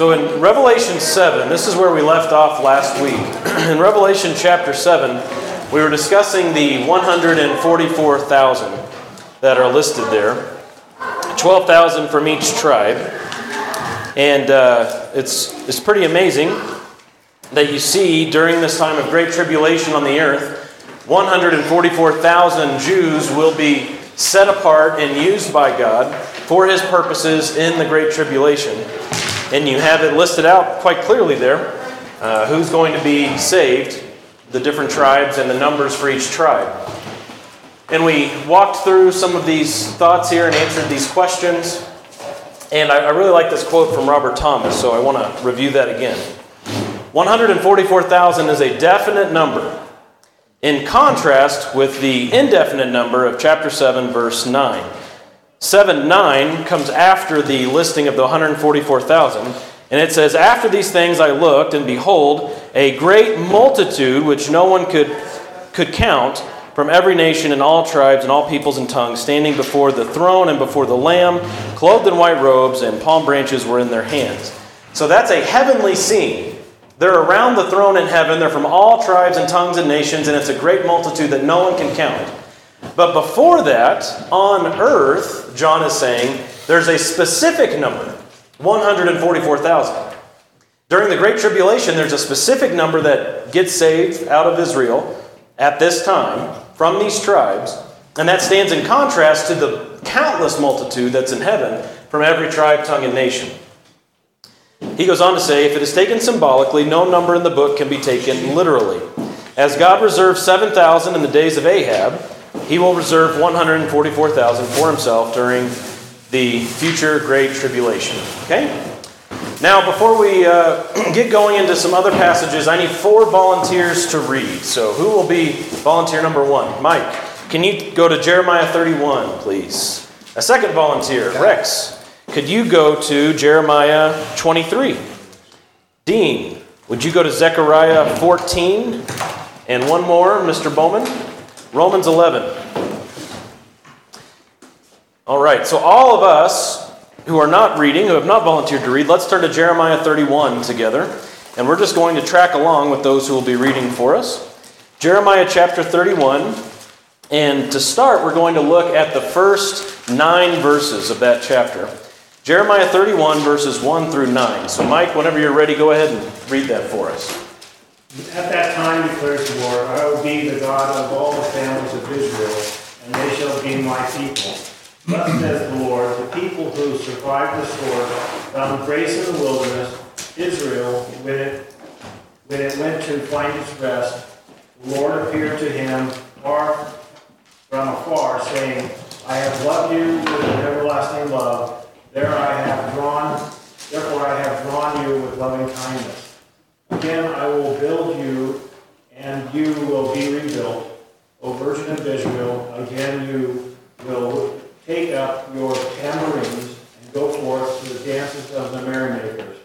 So in Revelation 7, this is where we left off last week. in Revelation chapter 7, we were discussing the 144,000 that are listed there 12,000 from each tribe. And uh, it's, it's pretty amazing that you see during this time of great tribulation on the earth, 144,000 Jews will be set apart and used by God for his purposes in the great tribulation. And you have it listed out quite clearly there uh, who's going to be saved, the different tribes, and the numbers for each tribe. And we walked through some of these thoughts here and answered these questions. And I, I really like this quote from Robert Thomas, so I want to review that again. 144,000 is a definite number, in contrast with the indefinite number of chapter 7, verse 9. 7 9 comes after the listing of the 144,000, and it says, After these things I looked, and behold, a great multitude which no one could, could count from every nation and all tribes and all peoples and tongues, standing before the throne and before the Lamb, clothed in white robes, and palm branches were in their hands. So that's a heavenly scene. They're around the throne in heaven. They're from all tribes and tongues and nations, and it's a great multitude that no one can count. But before that, on earth, John is saying, there's a specific number 144,000. During the Great Tribulation, there's a specific number that gets saved out of Israel at this time from these tribes, and that stands in contrast to the countless multitude that's in heaven from every tribe, tongue, and nation. He goes on to say, if it is taken symbolically, no number in the book can be taken literally. As God reserved 7,000 in the days of Ahab, he will reserve 144,000 for himself during the future great tribulation. Okay? Now, before we uh, get going into some other passages, I need four volunteers to read. So, who will be volunteer number one? Mike, can you go to Jeremiah 31, please? A second volunteer, Rex, could you go to Jeremiah 23? Dean, would you go to Zechariah 14? And one more, Mr. Bowman, Romans 11. All right, so all of us who are not reading, who have not volunteered to read, let's turn to Jeremiah 31 together. And we're just going to track along with those who will be reading for us. Jeremiah chapter 31. And to start, we're going to look at the first nine verses of that chapter. Jeremiah 31, verses 1 through 9. So, Mike, whenever you're ready, go ahead and read that for us. At that time, declares the Lord, I will be the God of all the families of Israel, and they shall be my people. Thus says the Lord, the people who survived the sword found grace in the wilderness. Israel, when it, when it went to find its rest, the Lord appeared to him far from afar, saying, I have loved you with an everlasting love. There I have drawn, therefore I have drawn you with loving kindness. Again I will build you, and you will be rebuilt. O Virgin of Israel, again you will take up your tambourines and go forth to the dances of the merrymakers.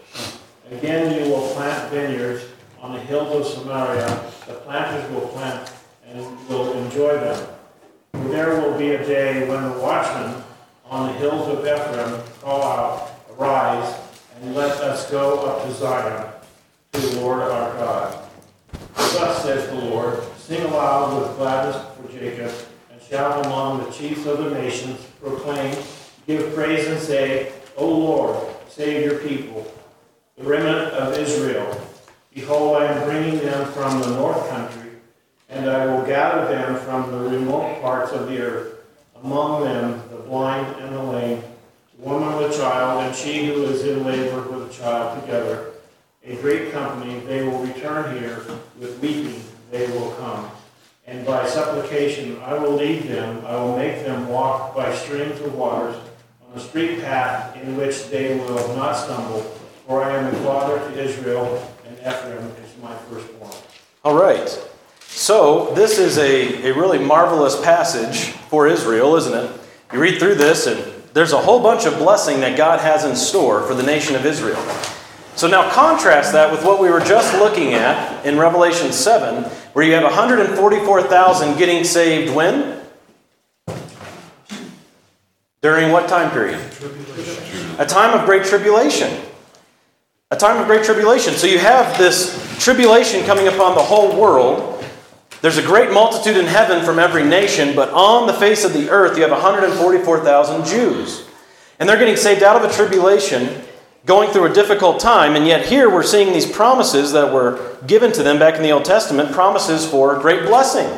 Again you will plant vineyards on the hills of Samaria. The planters will plant and will enjoy them. There will be a day when the watchmen on the hills of Ephraim call out, Arise, and let us go up to Zion, to the Lord our God. Thus says the Lord, Sing aloud with gladness for Jacob, shout among the chiefs of the nations, proclaim, give praise and say, O Lord, save your people, the remnant of Israel. Behold, I am bringing them from the north country, and I will gather them from the remote parts of the earth. Among them, the blind and the lame, the woman with child, and she who is in labor with a child together. A great company, they will return here with weeping, they will come. And by supplication, I will lead them, I will make them walk by streams of waters on a straight path in which they will not stumble. For I am a father to Israel, and Ephraim is my firstborn. All right. So, this is a, a really marvelous passage for Israel, isn't it? You read through this, and there's a whole bunch of blessing that God has in store for the nation of Israel. So, now contrast that with what we were just looking at in Revelation 7, where you have 144,000 getting saved when? During what time period? A time of great tribulation. A time of great tribulation. So you have this tribulation coming upon the whole world. There's a great multitude in heaven from every nation, but on the face of the earth you have 144,000 Jews. And they're getting saved out of a tribulation, going through a difficult time, and yet here we're seeing these promises that were given to them back in the Old Testament promises for great blessing.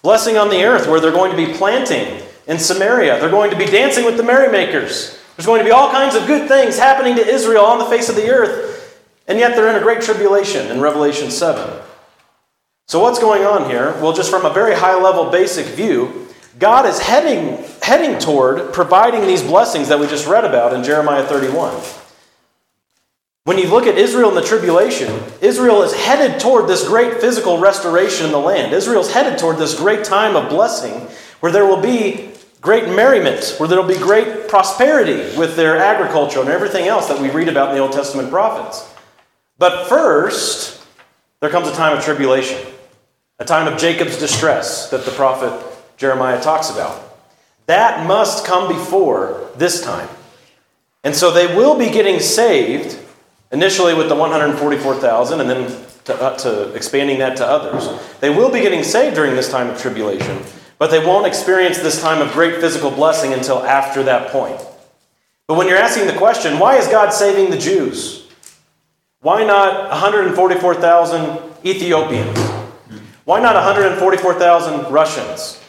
Blessing on the earth, where they're going to be planting in Samaria. They're going to be dancing with the merrymakers. There's going to be all kinds of good things happening to Israel on the face of the earth, and yet they're in a great tribulation in Revelation 7. So, what's going on here? Well, just from a very high level, basic view, God is heading, heading toward providing these blessings that we just read about in Jeremiah 31. When you look at Israel in the tribulation, Israel is headed toward this great physical restoration in the land. Israel's headed toward this great time of blessing where there will be great merriment, where there will be great prosperity with their agriculture and everything else that we read about in the Old Testament prophets. But first, there comes a time of tribulation, a time of Jacob's distress that the prophet Jeremiah talks about. That must come before this time. And so they will be getting saved initially with the 144,000 and then to, uh, to, expanding that to others. They will be getting saved during this time of tribulation, but they won't experience this time of great physical blessing until after that point. But when you're asking the question, why is God saving the Jews? Why not 144,000 Ethiopians? Why not 144,000 Russians?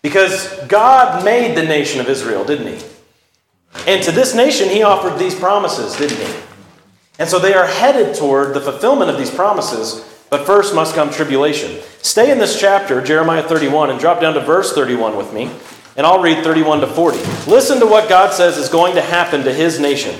Because God made the nation of Israel, didn't He? And to this nation, He offered these promises, didn't He? And so they are headed toward the fulfillment of these promises, but first must come tribulation. Stay in this chapter, Jeremiah 31, and drop down to verse 31 with me, and I'll read 31 to 40. Listen to what God says is going to happen to His nation.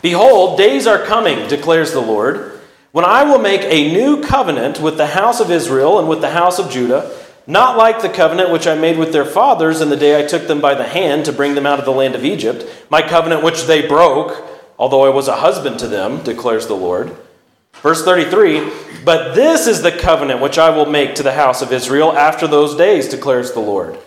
Behold, days are coming, declares the Lord, when I will make a new covenant with the house of Israel and with the house of Judah not like the covenant which I made with their fathers in the day I took them by the hand to bring them out of the land of Egypt, my covenant which they broke, although I was a husband to them, declares the Lord. Verse 33 But this is the covenant which I will make to the house of Israel after those days, declares the Lord.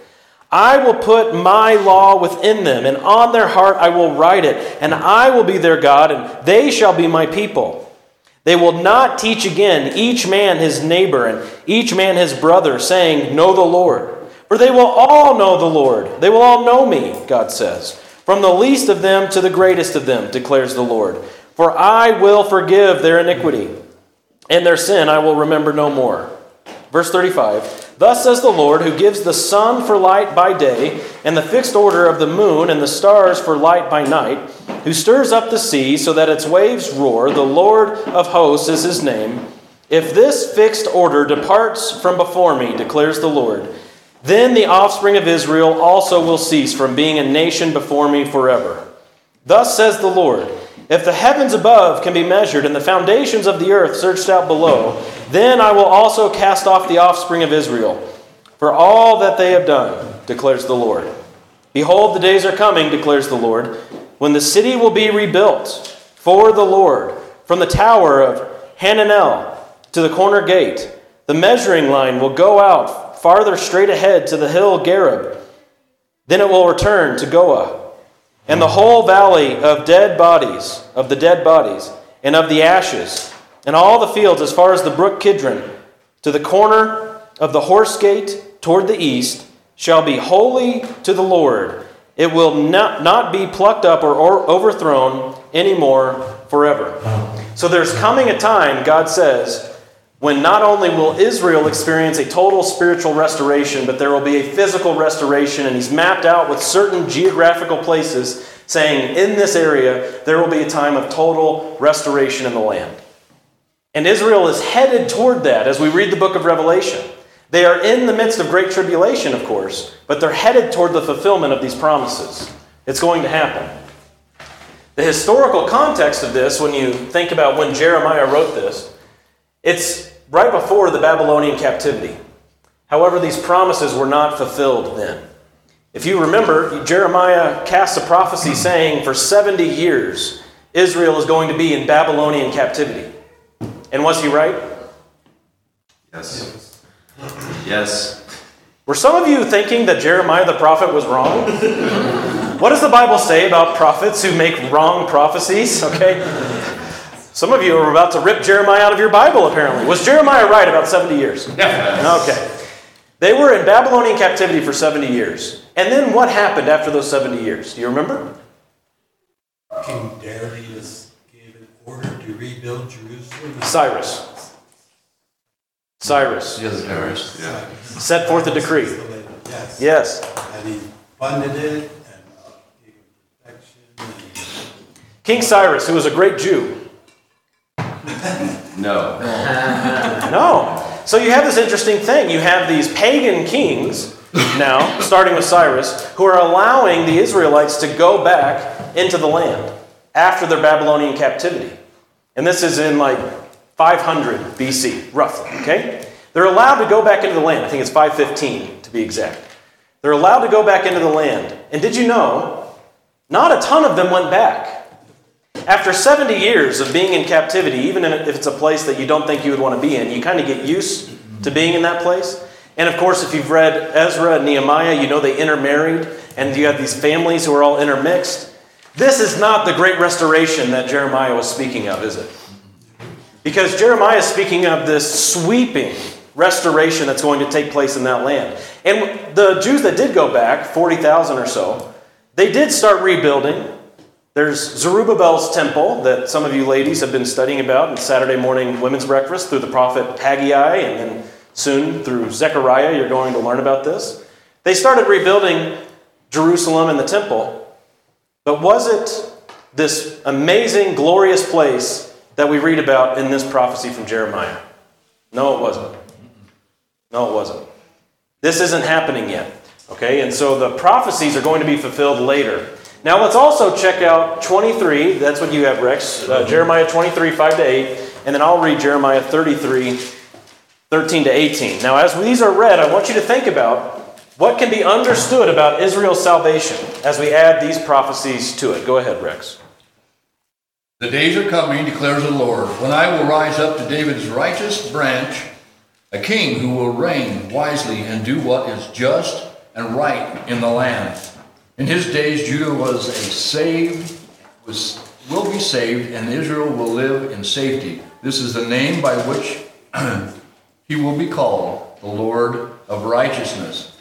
I will put my law within them, and on their heart I will write it, and I will be their God, and they shall be my people. They will not teach again each man his neighbor and each man his brother, saying, Know the Lord. For they will all know the Lord. They will all know me, God says. From the least of them to the greatest of them, declares the Lord. For I will forgive their iniquity, and their sin I will remember no more. Verse 35 Thus says the Lord, who gives the sun for light by day, and the fixed order of the moon and the stars for light by night, who stirs up the sea so that its waves roar, the Lord of hosts is his name. If this fixed order departs from before me, declares the Lord, then the offspring of Israel also will cease from being a nation before me forever. Thus says the Lord. If the heavens above can be measured and the foundations of the earth searched out below, then I will also cast off the offspring of Israel for all that they have done, declares the Lord. Behold, the days are coming, declares the Lord, when the city will be rebuilt for the Lord, from the tower of Hananel to the corner gate. The measuring line will go out farther straight ahead to the hill Gareb. Then it will return to Goah, and the whole valley of dead bodies, of the dead bodies, and of the ashes, and all the fields as far as the brook Kidron, to the corner of the horse gate toward the east, shall be holy to the Lord. It will not, not be plucked up or, or overthrown anymore forever. So there's coming a time, God says, when not only will Israel experience a total spiritual restoration, but there will be a physical restoration, and he's mapped out with certain geographical places saying, in this area, there will be a time of total restoration in the land. And Israel is headed toward that as we read the book of Revelation. They are in the midst of great tribulation, of course, but they're headed toward the fulfillment of these promises. It's going to happen. The historical context of this, when you think about when Jeremiah wrote this, it's right before the Babylonian captivity. However, these promises were not fulfilled then. If you remember, Jeremiah casts a prophecy saying for 70 years Israel is going to be in Babylonian captivity. And was he right? Yes. Yes. Were some of you thinking that Jeremiah the prophet was wrong? what does the Bible say about prophets who make wrong prophecies? Okay? Some of you are about to rip Jeremiah out of your Bible, apparently. Was Jeremiah right about 70 years? Yes. Okay. They were in Babylonian captivity for 70 years. And then what happened after those 70 years? Do you remember? King Darius gave an order to rebuild Jerusalem. Cyrus. Cyrus Yes, Harris. Yeah. set forth a decree. Yes. Yes. And he funded it and gave protection. King Cyrus, who was a great Jew. No. No. So you have this interesting thing. You have these pagan kings now, starting with Cyrus, who are allowing the Israelites to go back into the land after their Babylonian captivity. And this is in like 500 BC, roughly, okay? They're allowed to go back into the land. I think it's 515 to be exact. They're allowed to go back into the land. And did you know, not a ton of them went back. After 70 years of being in captivity, even if it's a place that you don't think you would want to be in, you kind of get used to being in that place. And of course, if you've read Ezra and Nehemiah, you know they intermarried, and you have these families who are all intermixed. This is not the great restoration that Jeremiah was speaking of, is it? Because Jeremiah is speaking of this sweeping restoration that's going to take place in that land. And the Jews that did go back, 40,000 or so, they did start rebuilding. There's Zerubbabel's temple that some of you ladies have been studying about in Saturday morning women's breakfast through the prophet Haggai, and then soon through Zechariah, you're going to learn about this. They started rebuilding Jerusalem and the temple, but was it this amazing, glorious place that we read about in this prophecy from Jeremiah? No, it wasn't. No, it wasn't. This isn't happening yet. Okay, and so the prophecies are going to be fulfilled later. Now let's also check out 23. That's what you have, Rex. Uh, Jeremiah 23, 5 to 8. And then I'll read Jeremiah 33, 13 to 18. Now, as these are read, I want you to think about what can be understood about Israel's salvation as we add these prophecies to it. Go ahead, Rex. The days are coming, declares the Lord, when I will rise up to David's righteous branch, a king who will reign wisely and do what is just and right in the land. In his days, Judah was a saved, was will be saved, and Israel will live in safety. This is the name by which he will be called, the Lord of righteousness.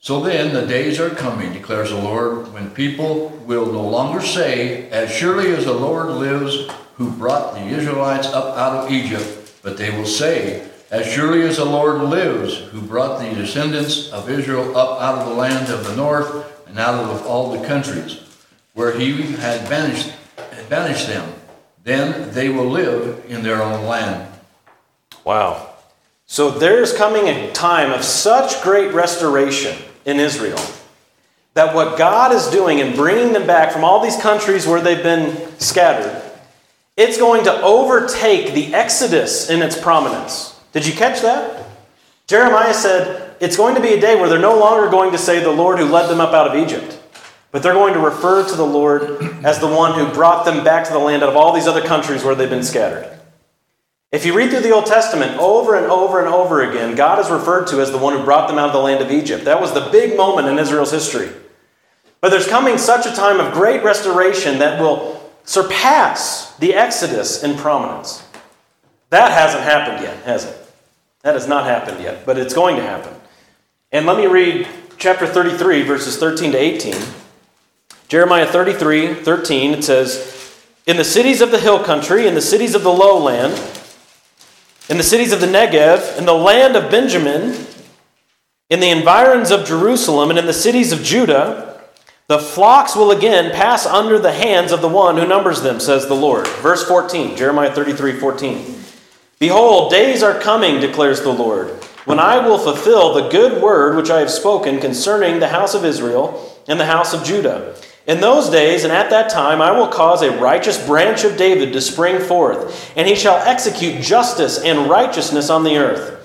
So then the days are coming, declares the Lord, when people will no longer say, As surely as the Lord lives, who brought the Israelites up out of Egypt, but they will say, As surely as the Lord lives, who brought the descendants of Israel up out of the land of the north and out of all the countries where he had banished, banished them. Then they will live in their own land. Wow. So there's coming a time of such great restoration in Israel that what God is doing in bringing them back from all these countries where they've been scattered, it's going to overtake the Exodus in its prominence. Did you catch that? Jeremiah said it's going to be a day where they're no longer going to say the Lord who led them up out of Egypt, but they're going to refer to the Lord as the one who brought them back to the land out of all these other countries where they've been scattered. If you read through the Old Testament over and over and over again, God is referred to as the one who brought them out of the land of Egypt. That was the big moment in Israel's history. But there's coming such a time of great restoration that will surpass the Exodus in prominence. That hasn't happened yet, has it? That has not happened yet, but it's going to happen. And let me read chapter 33, verses 13 to 18. Jeremiah 33, 13, it says, In the cities of the hill country, in the cities of the lowland, in the cities of the Negev, in the land of Benjamin, in the environs of Jerusalem, and in the cities of Judah, the flocks will again pass under the hands of the one who numbers them, says the Lord. Verse 14, Jeremiah 33, 14. Behold, days are coming, declares the Lord, when I will fulfill the good word which I have spoken concerning the house of Israel and the house of Judah. In those days and at that time, I will cause a righteous branch of David to spring forth, and he shall execute justice and righteousness on the earth.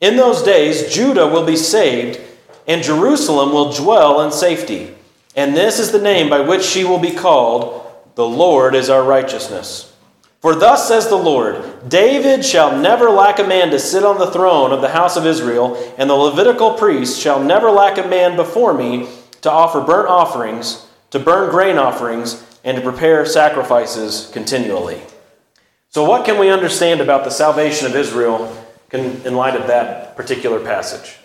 In those days, Judah will be saved, and Jerusalem will dwell in safety. And this is the name by which she will be called The Lord is our righteousness. For thus says the Lord David shall never lack a man to sit on the throne of the house of Israel, and the Levitical priests shall never lack a man before me to offer burnt offerings to burn grain offerings, and to prepare sacrifices continually. So, what can we understand about the salvation of Israel in light of that particular passage?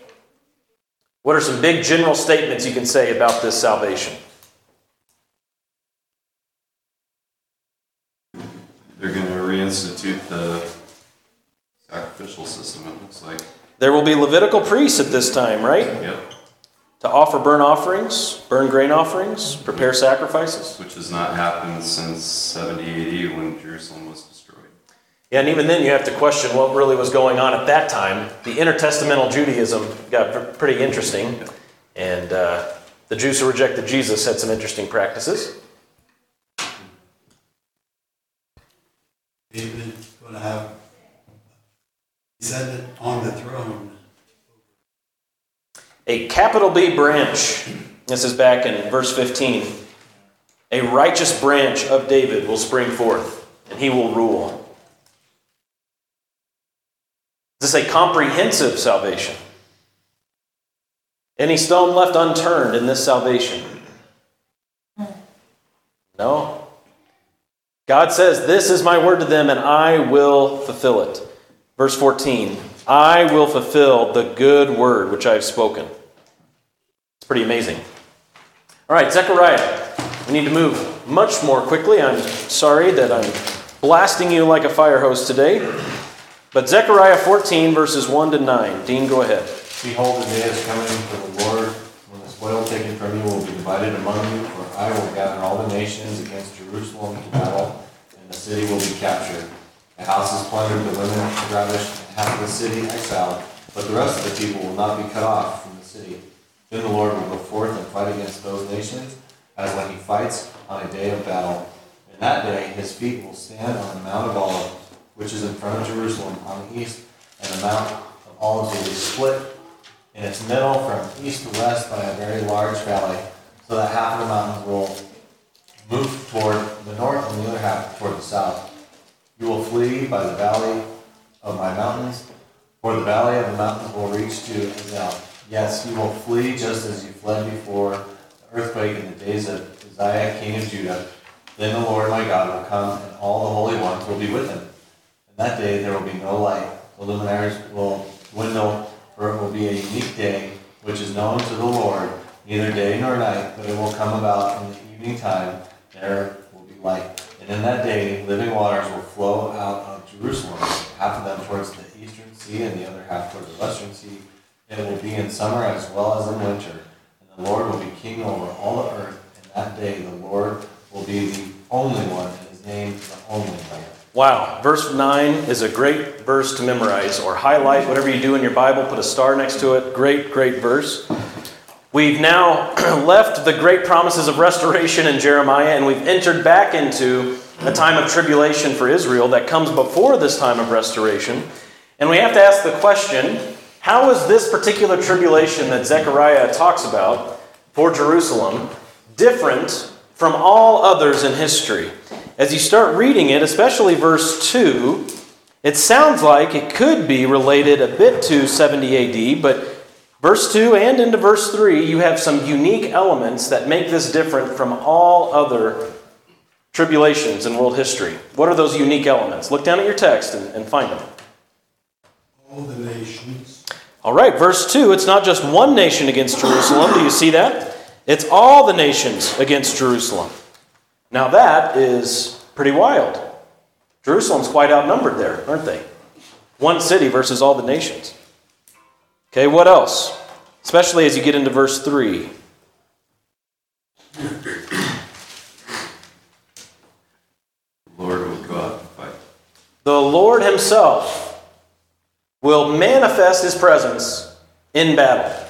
What are some big general statements you can say about this salvation? They're going to reinstitute the sacrificial system, it looks like. There will be Levitical priests at this time, right? Yep. To offer burnt offerings, burn grain offerings, prepare sacrifices. Which has not happened since 70 AD when Jerusalem was destroyed. Yeah, and even then you have to question what really was going on at that time. The intertestamental Judaism got pretty interesting, and uh, the Jews who rejected Jesus had some interesting practices. David's going to have descendant on the throne. A capital B branch. This is back in verse 15. A righteous branch of David will spring forth, and he will rule. Is this a comprehensive salvation? Any stone left unturned in this salvation? No. God says, This is my word to them, and I will fulfill it. Verse 14 I will fulfill the good word which I have spoken. It's pretty amazing. All right, Zechariah. We need to move much more quickly. I'm sorry that I'm blasting you like a fire hose today. But Zechariah 14, verses 1 to 9. Dean, go ahead. Behold, the day is coming for the Lord, when the spoil taken from you will be divided among you, for I will gather all the nations against Jerusalem to battle, city will be captured. The houses plundered, the women ravished, and half of the city exiled, but the rest of the people will not be cut off from the city. Then the Lord will go forth and fight against those nations, as when he fights on a day of battle. In that day his feet will stand on the Mount of Olives, which is in front of Jerusalem on the east, and the Mount of Olives will be split in its middle from east to west by a very large valley, so that half of the mountains will move toward the north and the other half toward the south. You will flee by the valley of my mountains, for the valley of the mountains will reach to Azal. Yes, you will flee just as you fled before the earthquake in the days of Uzziah, king of Judah. Then the Lord my God will come, and all the holy ones will be with him And that day there will be no light. The luminaries will dwindle, for it will be a unique day, which is known to the Lord, neither day nor night, but it will come about in the evening time. There will be light. And in that day, living waters will flow out of Jerusalem, half of them towards the eastern sea, and the other half towards the western sea. It will be in summer as well as in winter. And the Lord will be king over all the earth. And that day, the Lord will be the only one, and his name the only one. Wow, verse 9 is a great verse to memorize or highlight. Whatever you do in your Bible, put a star next to it. Great, great verse. We've now left the great promises of restoration in Jeremiah and we've entered back into a time of tribulation for Israel that comes before this time of restoration. And we have to ask the question how is this particular tribulation that Zechariah talks about for Jerusalem different from all others in history? as you start reading it, especially verse 2, it sounds like it could be related a bit to 70 AD, but verse 2 and into verse 3, you have some unique elements that make this different from all other tribulations in world history. What are those unique elements? Look down at your text and, and find them. All the nations. All right, verse 2, it's not just one nation against Jerusalem. Do you see that? It's all the nations against Jerusalem. Now, that is pretty wild. Jerusalem's quite outnumbered there, aren't they? One city versus all the nations. Okay, what else? Especially as you get into verse 3. The Lord will go out and fight. The Lord Himself will manifest His presence in battle.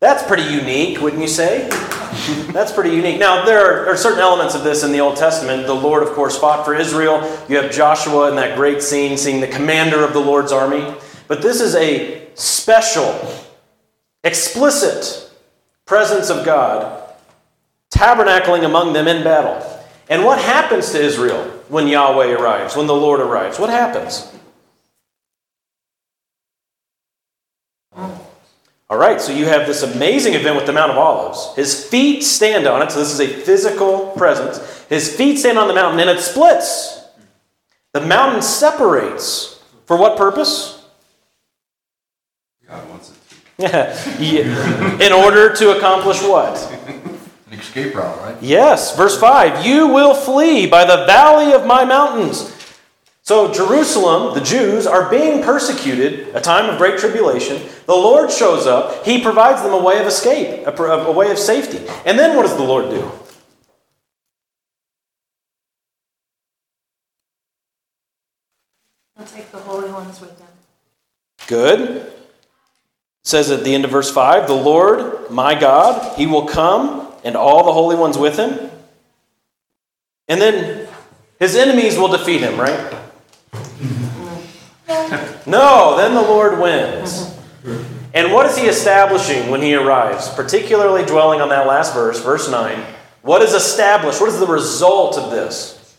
That's pretty unique, wouldn't you say? That's pretty unique. Now, there are, are, certain elements of this in the Old Testament. The Lord, of course, fought for Israel. You have Joshua in that great scene, seeing the commander of the Lord's army. But this is a special, explicit presence of God tabernacling among them in battle. And what happens to Israel when Yahweh arrives, when the Lord arrives? What happens? All right, so you have this amazing event with the Mount of Olives. His feet stand on it, so this is a physical presence. His feet stand on the mountain and it splits. The mountain separates. For what purpose? God wants it to. Yeah. In order to accomplish what? An escape route, right? Yes, verse 5 You will flee by the valley of my mountains. So, Jerusalem, the Jews, are being persecuted, a time of great tribulation. The Lord shows up. He provides them a way of escape, a, a way of safety. And then what does the Lord do? He'll take the holy ones with him. Good. Says at the end of verse 5 The Lord, my God, he will come, and all the holy ones with him. And then his enemies will defeat him, right? No, then the Lord wins. And what is he establishing when he arrives? Particularly dwelling on that last verse, verse 9. What is established? What is the result of this?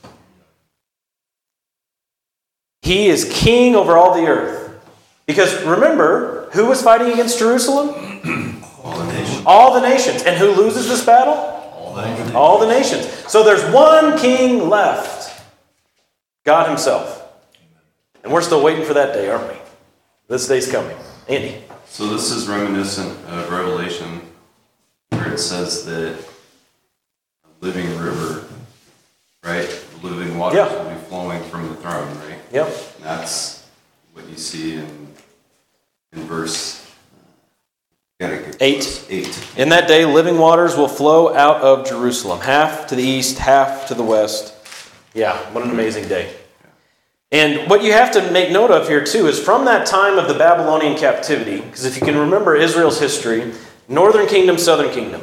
He is king over all the earth. Because remember, who was fighting against Jerusalem? All the nations. All the nations. And who loses this battle? All that. All the nations. So there's one king left God Himself. And we're still waiting for that day, aren't we? This day's coming. Andy. So this is reminiscent of Revelation, where it says that a living river, right? Living waters Yeah. will be flowing from the throne, right? Yep. And that's what you see in in verse. Uh, get Eight. Eight. In that day, living waters will flow out of Jerusalem, half to the east, half to the west. Yeah, what an amazing day. And what you have to make note of here, too, is from that time of the Babylonian captivity, because if you can remember Israel's history, northern kingdom, southern kingdom.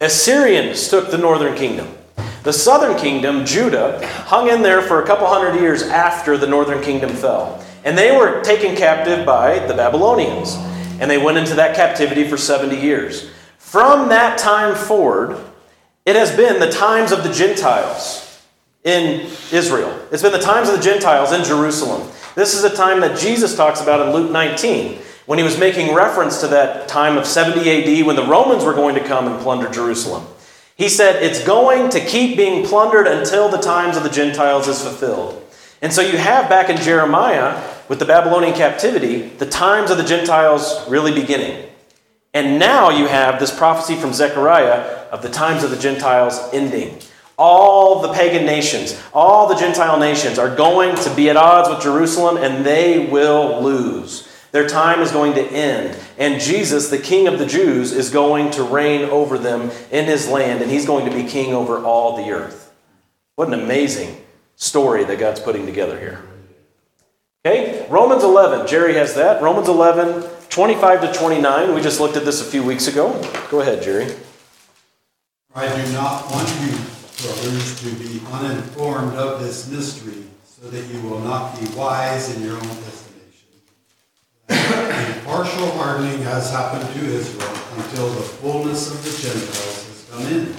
Assyrians took the northern kingdom. The southern kingdom, Judah, hung in there for a couple hundred years after the northern kingdom fell. And they were taken captive by the Babylonians. And they went into that captivity for 70 years. From that time forward, it has been the times of the Gentiles in Israel. It's been the times of the Gentiles in Jerusalem. This is a time that Jesus talks about in Luke 19 when he was making reference to that time of 70 AD when the Romans were going to come and plunder Jerusalem. He said it's going to keep being plundered until the times of the Gentiles is fulfilled. And so you have back in Jeremiah with the Babylonian captivity, the times of the Gentiles really beginning. And now you have this prophecy from Zechariah of the times of the Gentiles ending. All the pagan nations, all the Gentile nations are going to be at odds with Jerusalem and they will lose. Their time is going to end. And Jesus, the King of the Jews, is going to reign over them in his land and he's going to be king over all the earth. What an amazing story that God's putting together here. Okay, Romans 11. Jerry has that. Romans 11, 25 to 29. We just looked at this a few weeks ago. Go ahead, Jerry. I do not want you, brothers, to be uninformed of this mystery, so that you will not be wise in your own estimation. A partial hardening has happened to Israel until the fullness of the Gentiles has come in.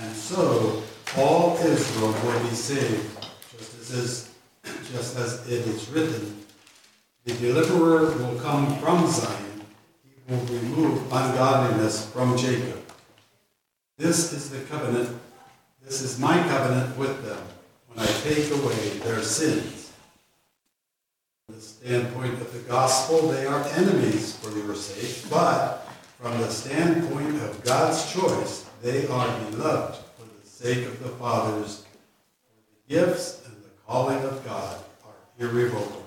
And so all Israel will be saved, just as is, just as it is written, the deliverer will come from Zion, he will remove ungodliness from Jacob. This is the covenant, this is my covenant with them, when I take away their sins. From the standpoint of the gospel, they are enemies for your sake, but from the standpoint of God's choice, they are beloved for the sake of the fathers. The gifts calling of God are irrevocable.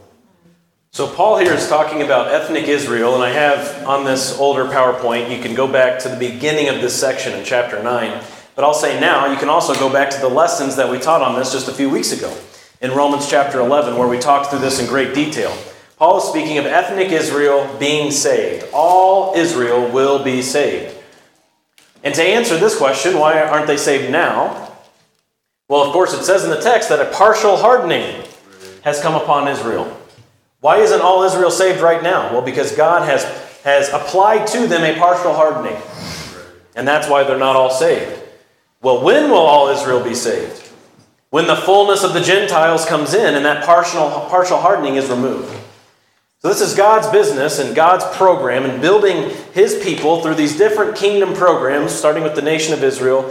So, Paul here is talking about ethnic Israel, and I have on this older PowerPoint, you can go back to the beginning of this section in chapter 9. But I'll say now, you can also go back to the lessons that we taught on this just a few weeks ago in Romans chapter 11, where we talked through this in great detail. Paul is speaking of ethnic Israel being saved. All Israel will be saved. And to answer this question, why aren't they saved now? Well, of course, it says in the text that a partial hardening has come upon Israel. Why isn't all Israel saved right now? Well, because God has, has applied to them a partial hardening. And that's why they're not all saved. Well, when will all Israel be saved? When the fullness of the Gentiles comes in and that partial, partial hardening is removed. So, this is God's business and God's program in building his people through these different kingdom programs, starting with the nation of Israel,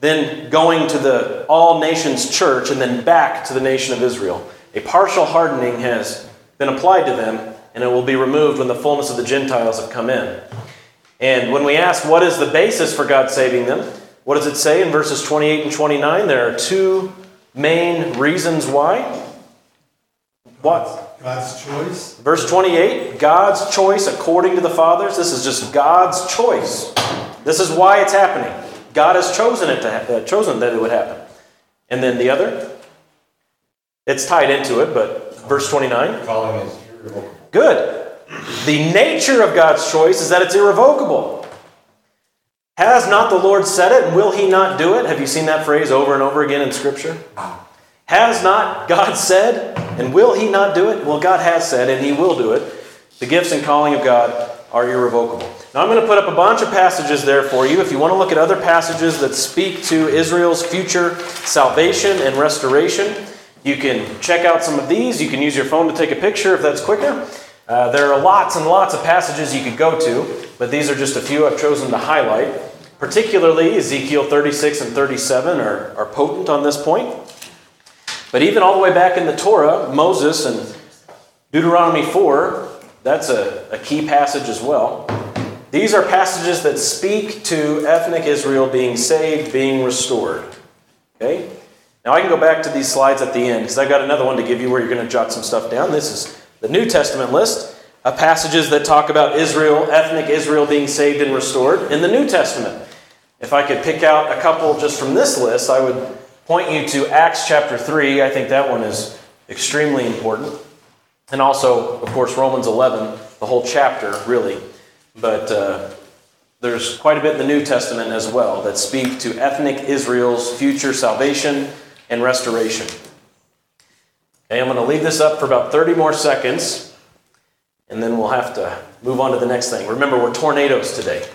then going to the all nations church, and then back to the nation of Israel. a partial hardening has been applied to them, and it will be removed when the fullness of the Gentiles have come in. And when we ask what is the basis for God saving them, what does it say in verses 28 and 29? There are two main reasons why. What? God's choice. Verse 28 God's choice according to the fathers. This is just God's choice. This is why it's happening. God has chosen it to ha- uh, chosen that it would happen. And then the other, it's tied into it, but verse 29. Calling is irrevocable. Good. The nature of God's choice is that it's irrevocable. Has not the Lord said it, and will he not do it? Have you seen that phrase over and over again in Scripture? Has not God said, and will he not do it? Well, God has said, and he will do it. The gifts and calling of God are irrevocable. Now, I'm going to put up a bunch of passages there for you. If you want to look at other passages that speak to Israel's future salvation and restoration, you can check out some of these. You can use your phone to take a picture if that's quicker. Uh, there are lots and lots of passages you could go to, but these are just a few I've chosen to highlight. Particularly, Ezekiel 36 and 37 are, are potent on this point. But even all the way back in the Torah, Moses and Deuteronomy 4, that's a, a key passage as well. These are passages that speak to ethnic Israel being saved, being restored. Okay? Now I can go back to these slides at the end because I've got another one to give you where you're going to jot some stuff down. This is the New Testament list of passages that talk about Israel, ethnic Israel being saved and restored in the New Testament. If I could pick out a couple just from this list, I would point you to Acts chapter 3. I think that one is extremely important. And also, of course, Romans 11, the whole chapter, really. But uh, there's quite a bit in the New Testament as well that speak to ethnic Israel's future salvation and restoration. Okay, I'm going to leave this up for about 30 more seconds, and then we'll have to move on to the next thing. Remember, we're tornadoes today.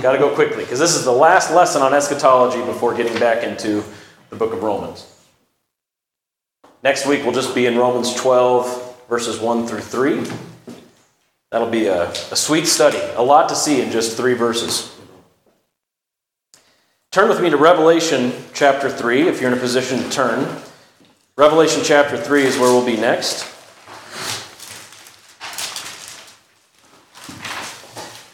Got to go quickly, because this is the last lesson on eschatology before getting back into the book of Romans. Next week, we'll just be in Romans 12, verses 1 through 3. That'll be a, a sweet study, a lot to see in just three verses. Turn with me to Revelation chapter 3, if you're in a position to turn. Revelation chapter 3 is where we'll be next.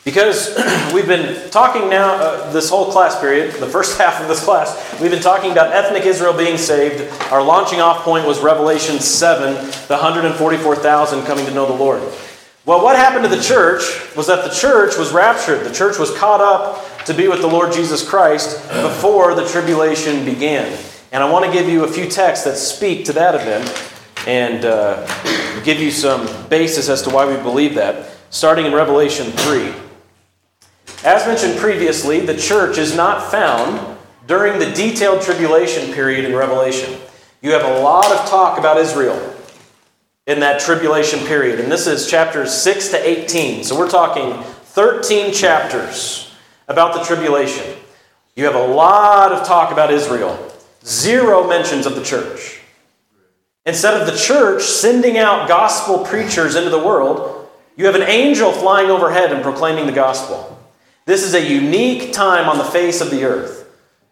Because we've been talking now, uh, this whole class period, the first half of this class, we've been talking about ethnic Israel being saved. Our launching off point was Revelation 7, the 144,000 coming to know the Lord. Well, what happened to the church was that the church was raptured. The church was caught up to be with the Lord Jesus Christ before the tribulation began. And I want to give you a few texts that speak to that event and uh, give you some basis as to why we believe that, starting in Revelation 3. As mentioned previously, the church is not found during the detailed tribulation period in Revelation. You have a lot of talk about Israel in that tribulation period, and this is chapters 6 to 18. So we're talking 13 chapters about the tribulation. You have a lot of talk about Israel, zero mentions of the church. Instead of the church sending out gospel preachers into the world, you have an angel flying overhead and proclaiming the gospel. This is a unique time on the face of the earth.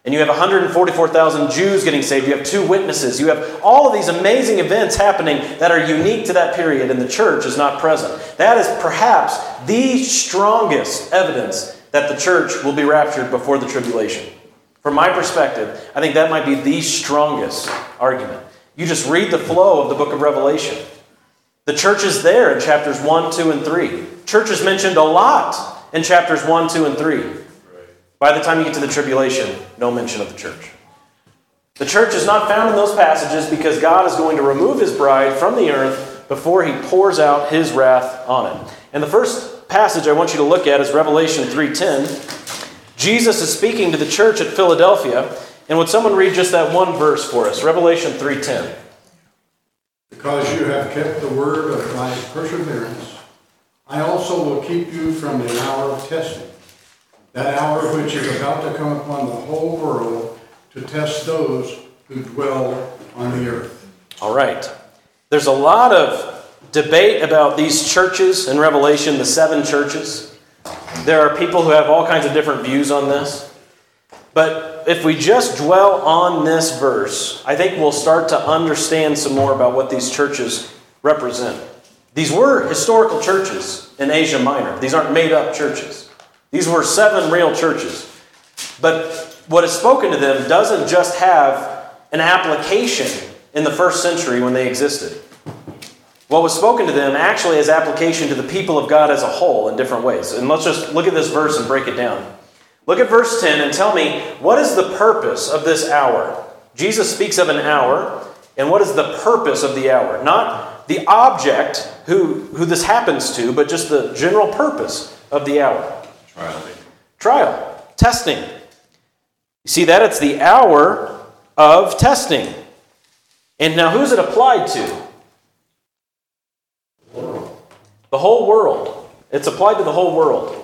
And you have 144,000 Jews getting saved. You have two witnesses. You have all of these amazing events happening that are unique to that period, and the church is not present. That is perhaps the strongest evidence that the church will be raptured before the tribulation. From my perspective, I think that might be the strongest argument. You just read the flow of the book of Revelation. The church is there in chapters 1, 2, and 3. Church is mentioned a lot in chapters 1, 2, and 3. By the time you get to the tribulation, no mention of the church. The church is not found in those passages because God is going to remove his bride from the earth before he pours out his wrath on it. And the first passage I want you to look at is Revelation 3:10. Jesus is speaking to the church at Philadelphia, and would someone read just that one verse for us? Revelation 3:10. Because you have kept the word of my perseverance, I also will keep you from the hour of testing, that hour which is about to come upon the whole world to test those who dwell on the earth. All right. There's a lot of debate about these churches in Revelation, the seven churches. There are people who have all kinds of different views on this. But if we just dwell on this verse, I think we'll start to understand some more about what these churches represent. These were historical churches in Asia Minor. These aren't made up churches. These were seven real churches. But what is spoken to them doesn't just have an application in the first century when they existed. What was spoken to them actually has application to the people of God as a whole in different ways. And let's just look at this verse and break it down. Look at verse 10 and tell me what is the purpose of this hour? Jesus speaks of an hour, and what is the purpose of the hour? Not the object who, who this happens to, but just the general purpose of the hour. Trial. Trial, testing. You see that? It's the hour of testing. And now, who's it applied to? The whole world. It's applied to the whole world.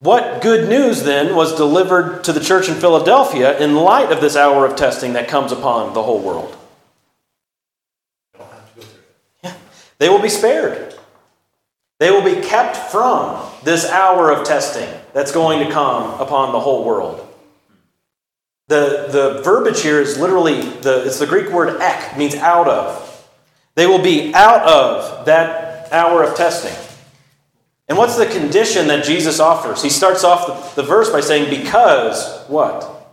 What good news then was delivered to the church in Philadelphia in light of this hour of testing that comes upon the whole world? Yeah. They will be spared. They will be kept from this hour of testing that's going to come upon the whole world. The, the verbiage here is literally the it's the Greek word ek, means out of. They will be out of that hour of testing. And what's the condition that Jesus offers? He starts off the, the verse by saying, Because what?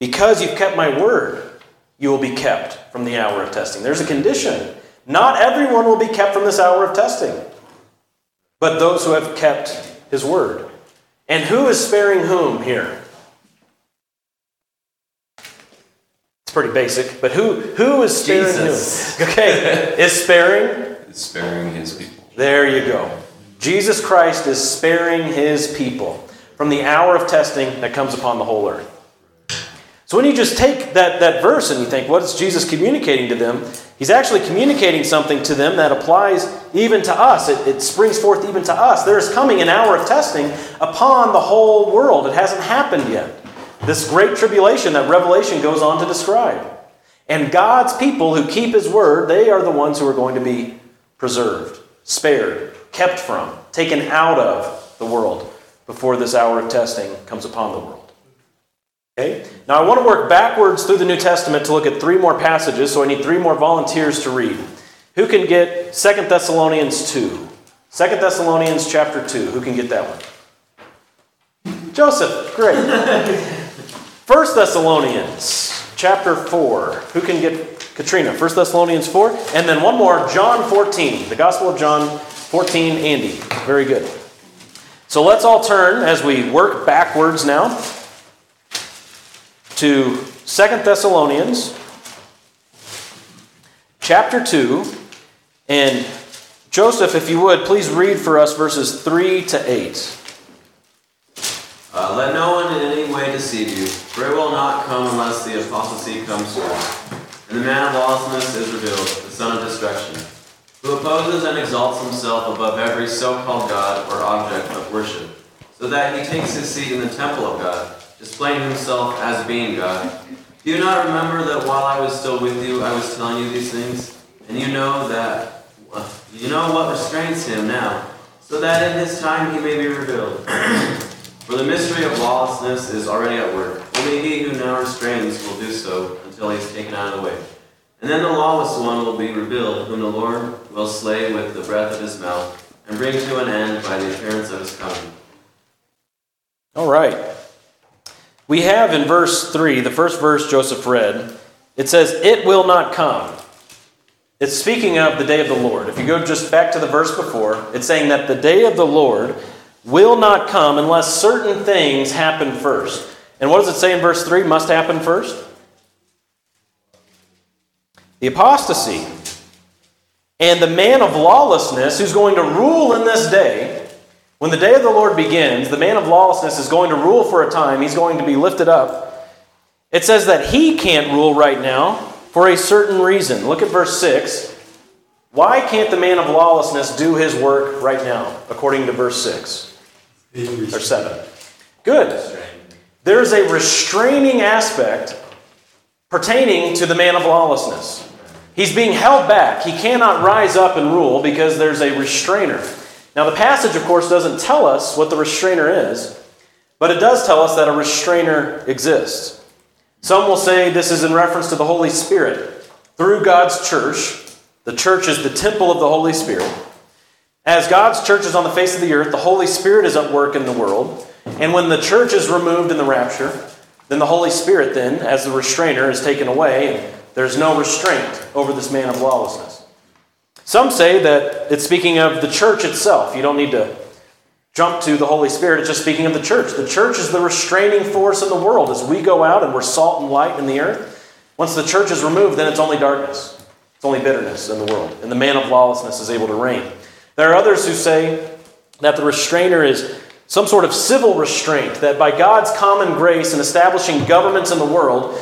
Because you've kept my word, you will be kept from the hour of testing. There's a condition. Not everyone will be kept from this hour of testing, but those who have kept his word. And who is sparing whom here? It's pretty basic, but who, who is sparing Jesus. whom? Okay, is sparing It's sparing his people. there you go. Jesus Christ is sparing his people from the hour of testing that comes upon the whole earth. So when you just take that, that verse and you think, what is Jesus communicating to them? He's actually communicating something to them that applies even to us. It, it springs forth even to us. There is coming an hour of testing upon the whole world. It hasn't happened yet. This great tribulation that Revelation goes on to describe. And God's people who keep his word, they are the ones who are going to be preserved spared, kept from, taken out of the world before this hour of testing comes upon the world. Okay? Now I want to work backwards through the New Testament to look at three more passages, so I need three more volunteers to read. Who can get Second Thessalonians 2? 2 Thessalonians chapter 2. Who can get that one? Joseph, great. 1 Thessalonians chapter 4. Who can get Katrina, 1 Thessalonians 4. And then one more, John 14. The Gospel of John 14, Andy. Very good. So let's all turn as we work backwards now to 2 Thessalonians chapter 2. And Joseph, if you would, please read for us verses 3 to 8. Uh, let no one in any way deceive you, for it will not come unless the apostasy comes forth, and the man of lawlessness is revealed, the son of destruction, who opposes and exalts himself above every so-called God or object of worship, so that he takes his seat in the temple of God, displaying himself as being God. Do you not remember that while I was still with you, I was telling you these things? And you know that, you know what restrains him now, so that in his time he may be revealed. For the mystery of lawlessness is already at work. Only he who now restrains will do so until he is taken out of the way. And then the lawless one will be revealed, whom the Lord will slay with the breath of his mouth, and bring to an end by the appearance of his coming. All right. We have in verse 3, the first verse Joseph read, it says, It will not come. It's speaking of the day of the Lord. If you go just back to the verse before, it's saying that the day of the Lord will not come unless certain things happen first. And what does it say in verse 3 must happen first? The apostasy. And the man of lawlessness who's going to rule in this day, when the day of the Lord begins, the man of lawlessness is going to rule for a time. He's going to be lifted up. It says that he can't rule right now for a certain reason. Look at verse 6. Why can't the man of lawlessness do his work right now, according to verse 6 or 7? Good. There's a restraining aspect pertaining to the man of lawlessness. He's being held back. He cannot rise up and rule because there's a restrainer. Now, the passage, of course, doesn't tell us what the restrainer is, But it does tell us that a restrainer exists. Some will say this is in reference to the Holy Spirit. Through God's church, the church is the temple of the Holy Spirit. As God's church is on the face of the earth, the Holy Spirit is at work in the world. And when the church is removed in the rapture, then the Holy Spirit, then, as the restrainer, is taken away, and there's no restraint over this man of lawlessness. Some say that it's speaking of the church itself. You don't need to jump to the Holy Spirit, it's just speaking of the church. The church is the restraining force in the world. As we go out and we're salt and light in the earth, once the church is removed, then it's only darkness. It's only bitterness in the world. And the man of lawlessness is able to reign. There are others who say that the restrainer is some sort of civil restraint, that by God's common grace in establishing governments in the world,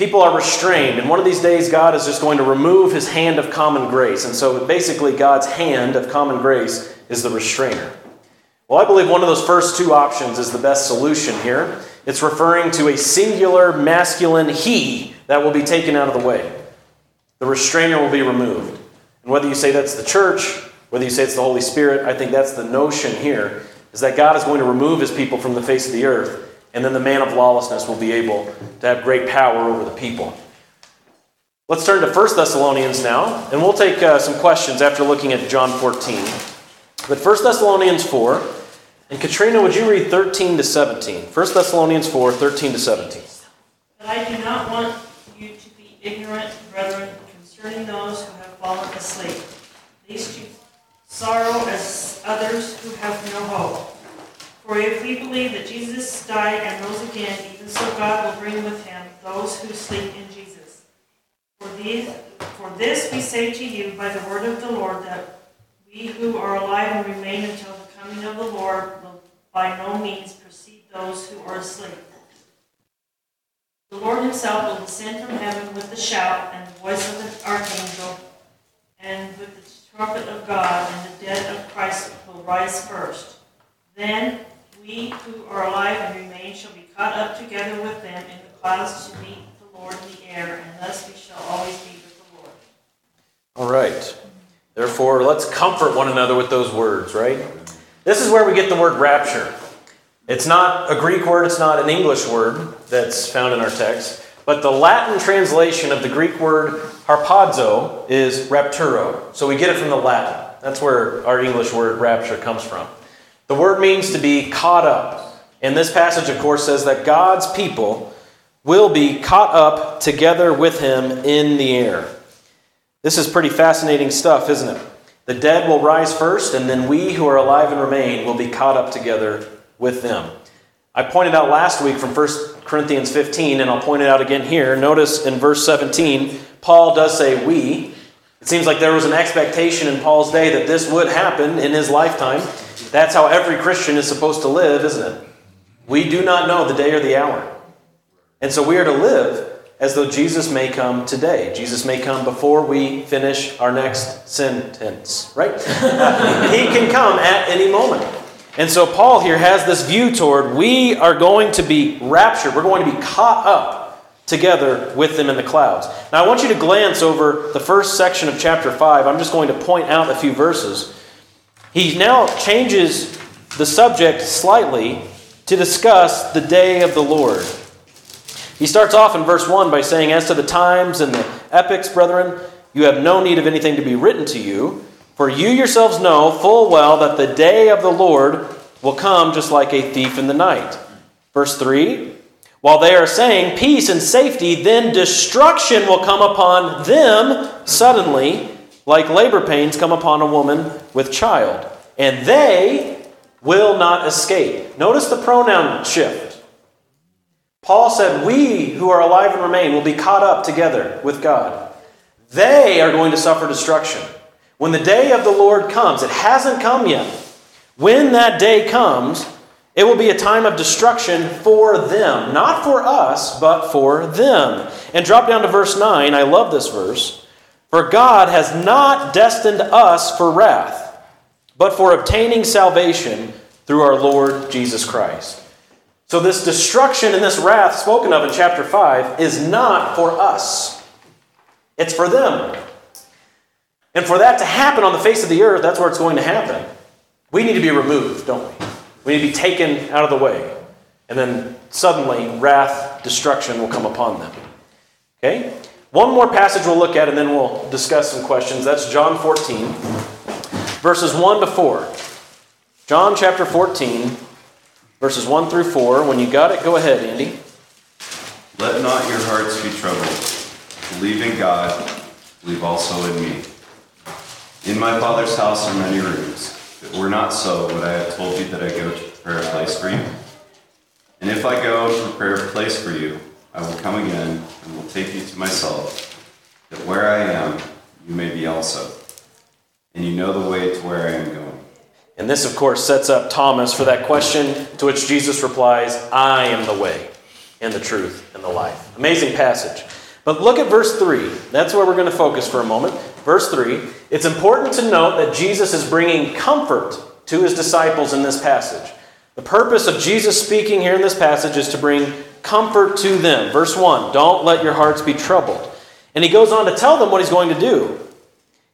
people are restrained. And one of these days, God is just going to remove his hand of common grace. And so basically, God's hand of common grace is the restrainer. Well, I believe one of those first two options is the best solution here. It's referring to a singular masculine he that will be taken out of the way. The restrainer will be removed. And whether you say that's the church whether you say it's the Holy Spirit, I think that's the notion here, is that God is going to remove his people from the face of the earth, and then the man of lawlessness will be able to have great power over the people. Let's turn to 1 Thessalonians now, and we'll take uh, some questions after looking at John 14. But 1 Thessalonians 4, and Katrina, would you read 13 to 17? 1 Thessalonians 4, 13 to 17. But I do not want you to be ignorant, brethren, concerning those who have fallen asleep. These two sorrow as others who have no hope. For if we believe that Jesus died and rose again, even so God will bring with him those who sleep in Jesus. For, these, for this we say to you by the word of the Lord, that we who are alive and remain until the coming of the Lord will by no means precede those who are asleep. The Lord himself will descend from heaven with a shout and the voice of an archangel and with the trumpet of God, and the dead of Christ will rise first. Then we who are alive and remain shall be caught up together with them in the clouds to meet the Lord in the air, and thus we shall always be with the Lord. All right. Therefore, let's comfort one another with those words, right? This is where we get the word rapture. It's not a Greek word, it's not an English word that's found in our text, but the Latin translation of the Greek word Harpazo is rapturo. So we get it from the Latin. That's where our English word rapture comes from. The word means to be caught up. And this passage, of course, says that God's people will be caught up together with him in the air. This is pretty fascinating stuff, isn't it? The dead will rise first, and then we who are alive and remain will be caught up together with them. I pointed out last week from 1 Corinthians 15, and I'll point it out again here. Notice in verse 17, Paul does say we. It seems like there was an expectation in Paul's day that this would happen in his lifetime. That's how every Christian is supposed to live, isn't it? We do not know the day or the hour. And so we are to live as though Jesus may come today. Jesus may come before we finish our next sentence, right? he can come at any moment. And so Paul here has this view toward we are going to be raptured, we're going to be caught up together with them in the clouds. Now, I want you to glance over the first section of chapter 5. I'm just going to point out a few verses. He now changes the subject slightly to discuss the day of the Lord. He starts off in verse 1 by saying, As to the times and the epochs, brethren, you have no need of anything to be written to you, for you yourselves know full well that the day of the Lord will come just like a thief in the night. Verse 3 while they are saying peace and safety, then destruction will come upon them suddenly, like labor pains come upon a woman with child. And they will not escape. Notice the pronoun shift. Paul said, We who are alive and remain will be caught up together with God. They are going to suffer destruction. When the day of the Lord comes, it hasn't come yet. When that day comes, it will be a time of destruction for them, not for us, but for them. And drop down to verse 9. I love this verse. For God has not destined us for wrath, but for obtaining salvation through our Lord Jesus Christ. So, this destruction and this wrath spoken of in chapter 5 is not for us, it's for them. And for that to happen on the face of the earth, that's where it's going to happen. We need to be removed, don't we? We need to be taken out of the way. And then suddenly, wrath, destruction will come upon them. Okay? One more passage we'll look at, and then we'll discuss some questions. That's John 14, verses 1 to 4. John chapter 14, verses 1 through 4. When you got it, go ahead, Andy. Let not your hearts be troubled. Believe in God, believe also in me. In my Father's house are many rooms. If it were not so, would I have told you that I go to prepare a place for you? And if I go to prepare a place for you, I will come again and will take you to myself, that where I am, you may be also. And you know the way to where I am going. And this, of course, sets up Thomas for that question to which Jesus replies, I am the way and the truth and the life. Amazing passage. But look at verse 3. That's where we're going to focus for a moment. Verse 3. It's important to note that Jesus is bringing comfort to his disciples in this passage. The purpose of Jesus speaking here in this passage is to bring comfort to them. Verse 1 Don't let your hearts be troubled. And he goes on to tell them what he's going to do.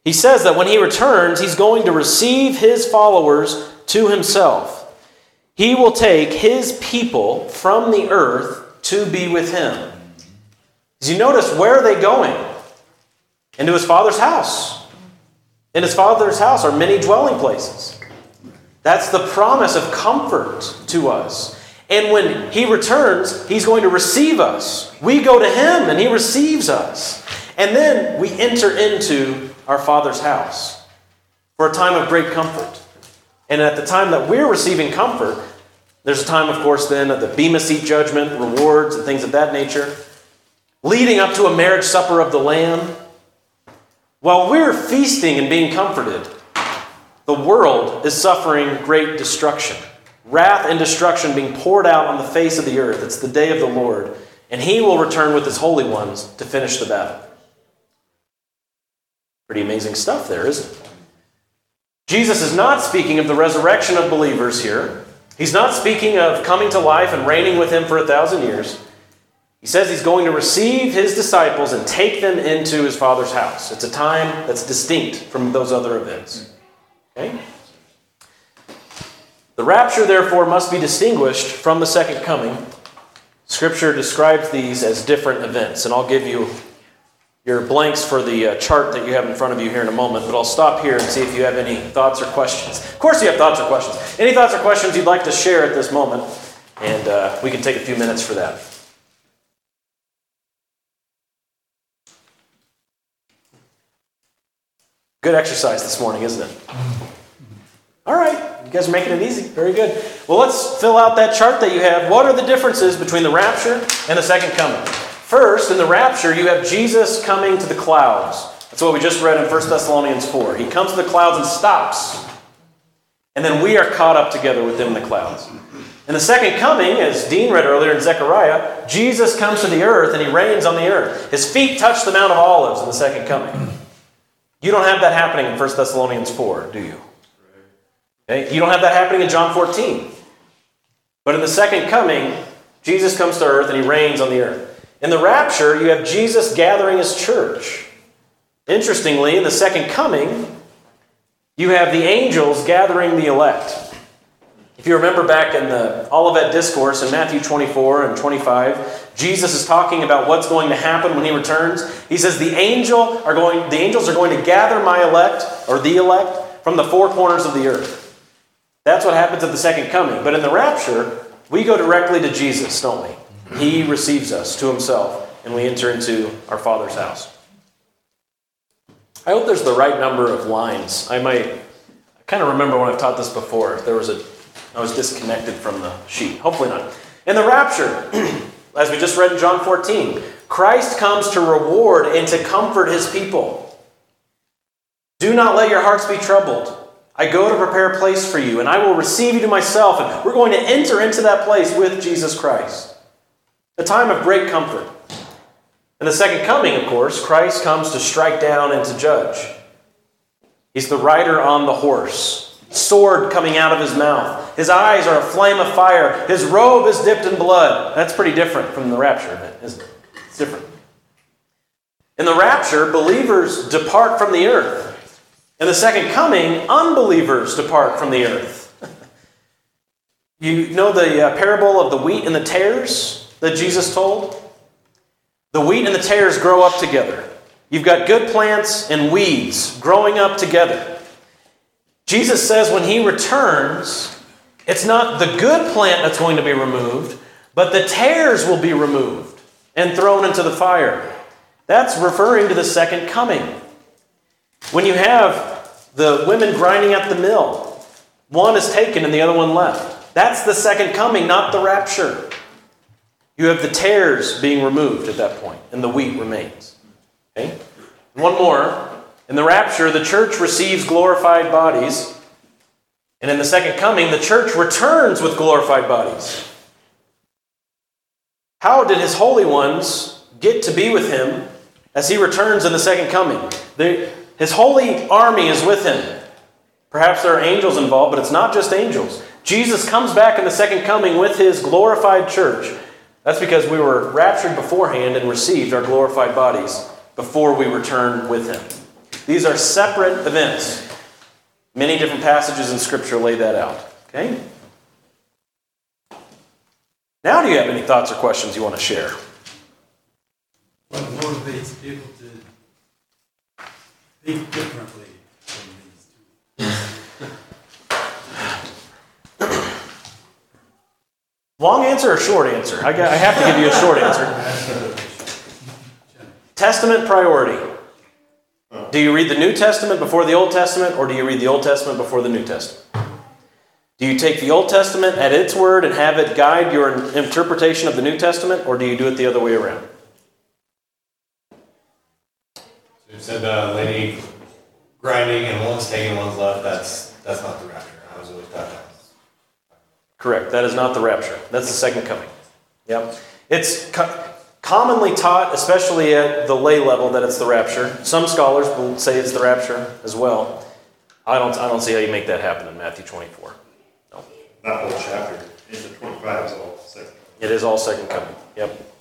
He says that when he returns, he's going to receive his followers to himself. He will take his people from the earth to be with him. As you notice, where are they going? Into his father's house. In his father's house are many dwelling places. That's the promise of comfort to us. And when he returns, he's going to receive us. We go to him and he receives us. And then we enter into our Father's house for a time of great comfort. And at the time that we're receiving comfort, there's a time, of course, then of the Bema Seat judgment, rewards, and things of that nature, leading up to a marriage supper of the Lamb. While we're feasting and being comforted, the world is suffering great destruction. Wrath and destruction being poured out on the face of the earth. It's the day of the Lord, and he will return with his holy ones to finish the battle. Pretty amazing stuff there, isn't it? Jesus is not speaking of the resurrection of believers here. He's not speaking of coming to life and reigning with him for a thousand years. He says he's going to receive his disciples and take them into his Father's house. It's a time that's distinct from those other events. Okay? The rapture, therefore, must be distinguished from the second coming. Scripture describes these as different events, and I'll give you your blanks for the uh, chart that you have in front of you here in a moment, but I'll stop here and see if you have any thoughts or questions. Of course, you have thoughts or questions. Any thoughts or questions you'd like to share at this moment, and uh, we can take a few minutes for that. Good exercise this morning, isn't it? All right, you guys are making it easy. Very good. Well, let's fill out that chart that you have. What are the differences between the rapture and the second coming? First, in the rapture, you have Jesus coming to the clouds. That's what we just read in 1 Thessalonians 4. He comes to the clouds and stops. And then we are caught up together with him in the clouds. In the second coming, as Dean read earlier in Zechariah, Jesus comes to the earth and he reigns on the earth. His feet touch the Mount of Olives in the second coming. You don't have that happening in 1 Thessalonians 4, do you? Okay? You don't have that happening in John 14. But in the second coming, Jesus comes to earth and he reigns on the earth. In the rapture, you have Jesus gathering his church. Interestingly, in the second coming, you have the angels gathering the elect. If you remember back in the Olivet Discourse in Matthew 24 and 25, Jesus is talking about what's going to happen when he returns. He says the angel are going the angels are going to gather my elect or the elect from the four corners of the earth. That's what happens at the second coming. But in the rapture, we go directly to Jesus, don't we? He receives us to himself, and we enter into our Father's house. I hope there's the right number of lines. I might I kind of remember when I've taught this before. There was a I was disconnected from the sheet. Hopefully not. In the rapture, as we just read in John 14, Christ comes to reward and to comfort his people. Do not let your hearts be troubled. I go to prepare a place for you, and I will receive you to myself, and we're going to enter into that place with Jesus Christ a time of great comfort. In the second coming, of course, Christ comes to strike down and to judge. He's the rider on the horse, sword coming out of his mouth. His eyes are a flame of fire. His robe is dipped in blood. That's pretty different from the rapture isn't it? It's different. In the rapture, believers depart from the earth. In the second coming, unbelievers depart from the earth. You know the uh, parable of the wheat and the tares that Jesus told? The wheat and the tares grow up together. You've got good plants and weeds growing up together. Jesus says when he returns, it's not the good plant that's going to be removed, but the tares will be removed and thrown into the fire. That's referring to the second coming. When you have the women grinding at the mill, one is taken and the other one left. That's the second coming, not the rapture. You have the tares being removed at that point, and the wheat remains. Okay? One more. In the rapture, the church receives glorified bodies. And in the second coming, the church returns with glorified bodies. How did his holy ones get to be with him as he returns in the second coming? The, his holy army is with him. Perhaps there are angels involved, but it's not just angels. Jesus comes back in the second coming with his glorified church. That's because we were raptured beforehand and received our glorified bodies before we return with him. These are separate events. Many different passages in Scripture lay that out. Okay? Now, do you have any thoughts or questions you want to share? What motivates people to think differently from these two? Long answer or short answer? I, I have to give you a short answer. Testament priority. Do you read the New Testament before the Old Testament, or do you read the Old Testament before the New Testament? Do you take the Old Testament at its word and have it guide your interpretation of the New Testament, or do you do it the other way around? You said uh, the lady grinding and one's taking, one's left. That's that's not the rapture. I was always taught that. Correct. That is not the rapture. That's the second coming. Yep. It's co- commonly taught, especially at the lay level, that it's the rapture. Some scholars will say it's the rapture as well. I don't. I don't see how you make that happen in Matthew 24. No. That whole chapter into twenty-five is all second. It is all second coming. Yep.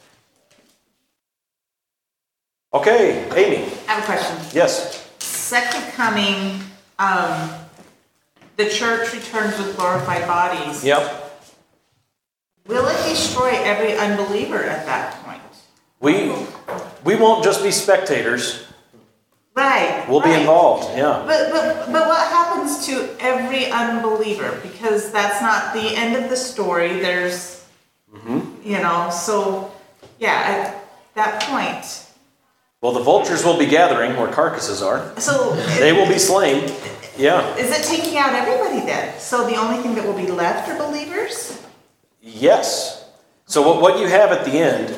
Okay, Amy. I have a question. Yes. Second coming, um, the church returns with glorified bodies. Yep. Will it destroy every unbeliever at that point? We we won't just be spectators. Right. We'll be involved. Yeah. But, but, but what happens to every unbeliever? Because that's not the end of the story. There's, Mm-hmm. you know, so, yeah, at that point. Well, the vultures will be gathering where carcasses are. So. They will be slain. Yeah. Is it taking out everybody then? So the only thing that will be left are believers? Yes. So what, what you have at the end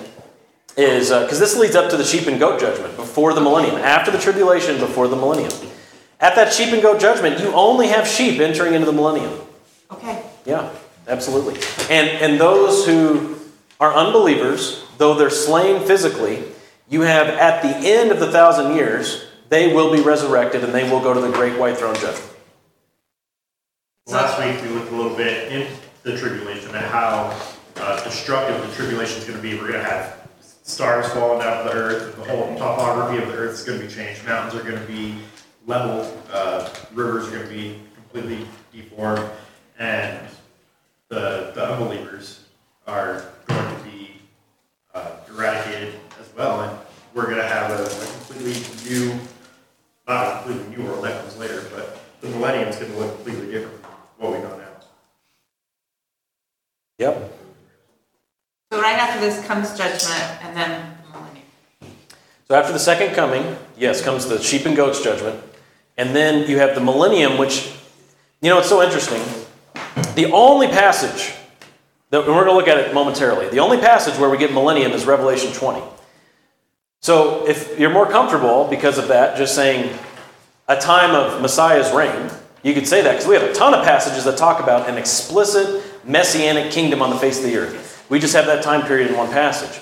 is uh, because this leads up to the sheep and goat judgment before the millennium, after the tribulation, before the millennium. At that sheep and goat judgment, you only have sheep entering into the millennium. Okay. Yeah, absolutely. And and those who are unbelievers, though they're slain physically, you have at the end of the thousand years, they will be resurrected and they will go to the great white throne judgment. Last week, we looked a little bit in the tribulation and how uh, destructive the tribulation is going to be. We're going to have stars falling down of the earth. The whole topography of the earth is going to be changed. Mountains are going to be leveled. Uh, rivers are going to be completely deformed. And the, the unbelievers are going to be uh, eradicated well. And we're going to have a, a completely new, not a completely new world, that comes later, but the millennium is going to look completely different from what we know now. Yep. So right after this comes judgment and then the millennium. So after the second coming, yes, comes the sheep and goats judgment. And then you have the millennium, which, you know, it's so interesting. The only passage, that, and we're going to look at it momentarily, the only passage where we get millennium is Revelation 20. So if you're more comfortable because of that, just saying a time of Messiah's reign, you could say that because we have a ton of passages that talk about an explicit messianic kingdom on the face of the earth. We just have that time period in one passage.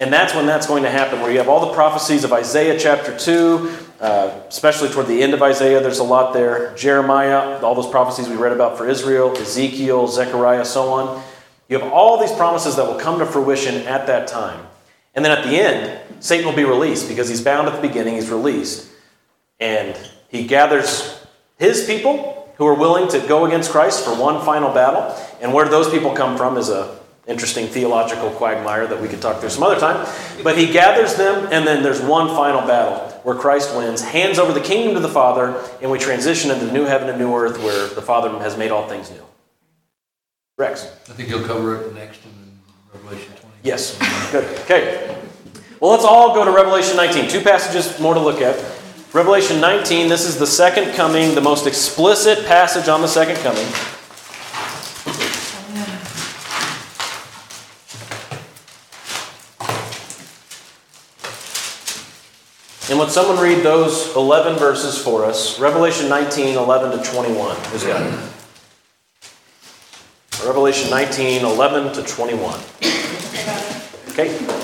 And that's when that's going to happen, where you have all the prophecies of Isaiah chapter 2, uh, especially toward the end of Isaiah, there's a lot there. Jeremiah, all those prophecies we read about for Israel, Ezekiel, Zechariah, so on. You have all these promises that will come to fruition at that time. And then at the end, Satan will be released because he's bound at the beginning, he's released. And he gathers his people who are willing to go against Christ for one final battle. And where those people come from is a interesting theological quagmire that we could talk through some other time. But he gathers them, and then there's one final battle where Christ wins, hands over the kingdom to the Father, and we transition into the new heaven and new earth where the Father has made all things new. Rex. I think you'll cover it next in Revelation 20. Yes. Good. Okay. Well, let's all go to Revelation 19. Two passages more to look at. Revelation 19, this is the second coming, the most explicit passage on the second coming. And would someone read those 11 verses for us? Revelation 19, 11 to 21. Who's got it? Revelation 19, 11 to 21. Okay.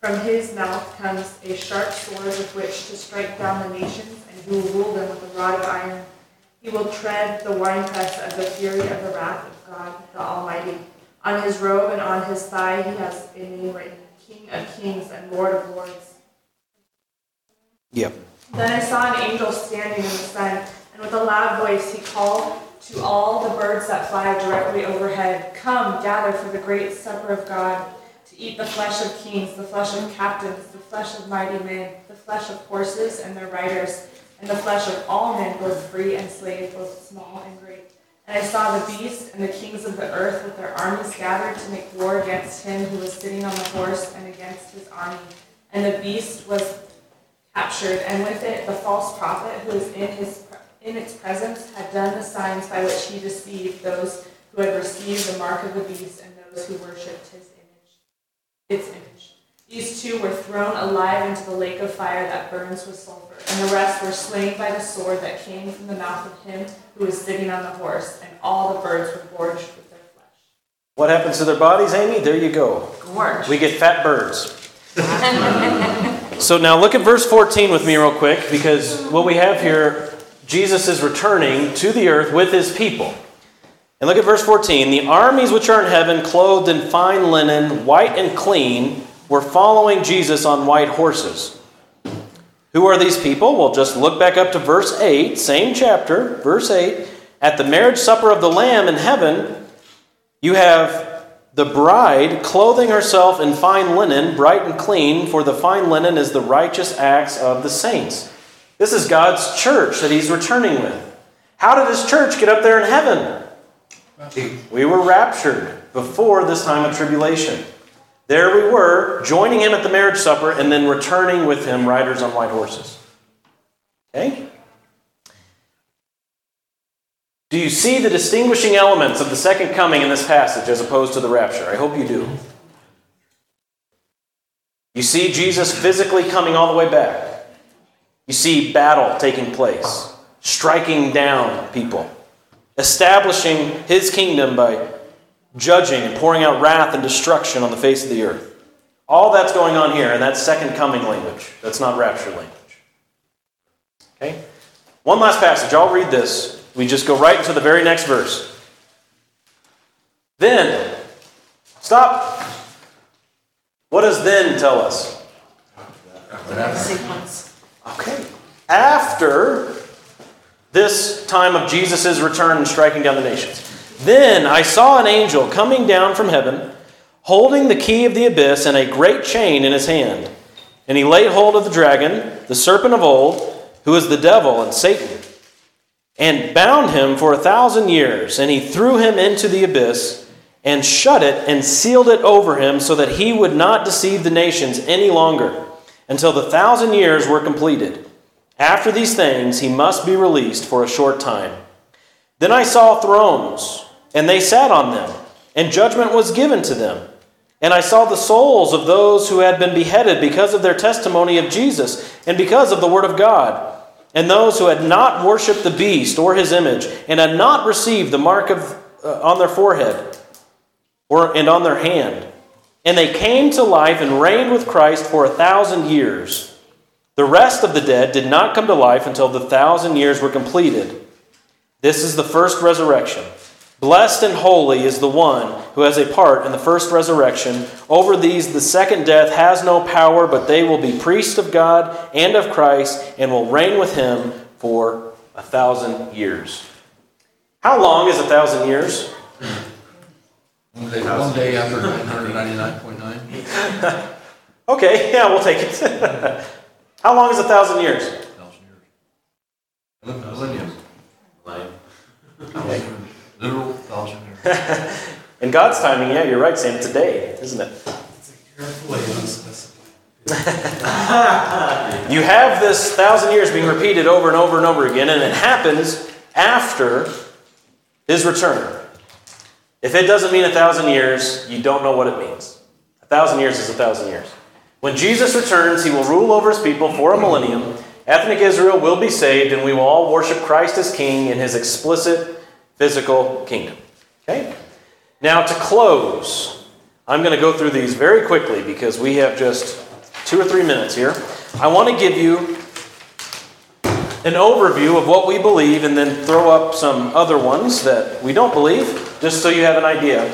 From his mouth comes a sharp sword with which to strike down the nations, and he will rule them with a rod of iron. He will tread the winepress of the fury of the wrath of God the Almighty. On his robe and on his thigh he has a name written King of Kings and Lord of Lords. Yep. Then I saw an angel standing in the sun, and with a loud voice he called to all the birds that fly directly overhead Come, gather for the great supper of God, to eat the flesh of kings, the flesh of captains, the flesh of mighty men, the flesh of horses and their riders, and the flesh of all men, both free and slave, both small and great. And I saw the beast and the kings of the earth with their armies gathered to make war against him who was sitting on the horse and against his army. And the beast was captured, and with it the false prophet who is in his in its presence had done the signs by which he deceived those who had received the mark of the beast and those who worshipped his its image. These two were thrown alive into the lake of fire that burns with sulfur, and the rest were slain by the sword that came from the mouth of him who was sitting on the horse, and all the birds were gorged with their flesh. What happens to their bodies, Amy? There you go. Gorge. We get fat birds. so now look at verse 14 with me, real quick, because what we have here, Jesus is returning to the earth with his people. And look at verse 14. The armies which are in heaven, clothed in fine linen, white and clean, were following Jesus on white horses. Who are these people? Well, just look back up to verse 8, same chapter, verse 8. At the marriage supper of the Lamb in heaven, you have the bride clothing herself in fine linen, bright and clean, for the fine linen is the righteous acts of the saints. This is God's church that he's returning with. How did his church get up there in heaven? We were raptured before this time of tribulation. There we were, joining him at the marriage supper and then returning with him, riders on white horses. Okay? Do you see the distinguishing elements of the second coming in this passage as opposed to the rapture? I hope you do. You see Jesus physically coming all the way back. You see battle taking place, striking down people, establishing his kingdom by judging and pouring out wrath and destruction on the face of the earth. All that's going on here, and that's second coming language. That's not rapture language. Okay? One last passage. I'll read this. We just go right into the very next verse. Then, stop. What does then tell us? Sequence. Okay. After this time of Jesus' return and striking down the nations. Then I saw an angel coming down from heaven, holding the key of the abyss and a great chain in his hand. And he laid hold of the dragon, the serpent of old, who is the devil and Satan, and bound him for a thousand years. And he threw him into the abyss and shut it and sealed it over him so that he would not deceive the nations any longer until the thousand years were completed. After these things, he must be released for a short time. Then I saw thrones, and they sat on them, and judgment was given to them. And I saw the souls of those who had been beheaded because of their testimony of Jesus and because of the word of God. and those who had not worshipped the beast or his image, and had not received the mark of, uh, on their forehead or, and on their hand. And they came to life and reigned with Christ for a thousand years. The rest of the dead did not come to life until the thousand years were completed. This is the first resurrection. Blessed and holy is the one who has a part in the first resurrection. Over these, the second death has no power, but they will be priests of God and of Christ and will reign with him for a thousand years. How long is a thousand years? One day, one day after 999.9. Okay, yeah, we'll take it. How long is a thousand years? Thousand years. Millennium. Like, Literal thousand years. In God's timing, yeah, you're right, Sam. Today, isn't it? You have this thousand years being repeated over and over and over again, and it happens after his return. If it doesn't mean a thousand years, you don't know what it means. A thousand years is a thousand years. When Jesus returns, he will rule over his people for a millennium. Ethnic Israel will be saved, and we will all worship Christ as king in his explicit physical kingdom. Okay? Now, to close, I'm going to go through these very quickly because we have just two or three minutes here. I want to give you an overview of what we believe and then throw up some other ones that we don't believe, just so you have an idea.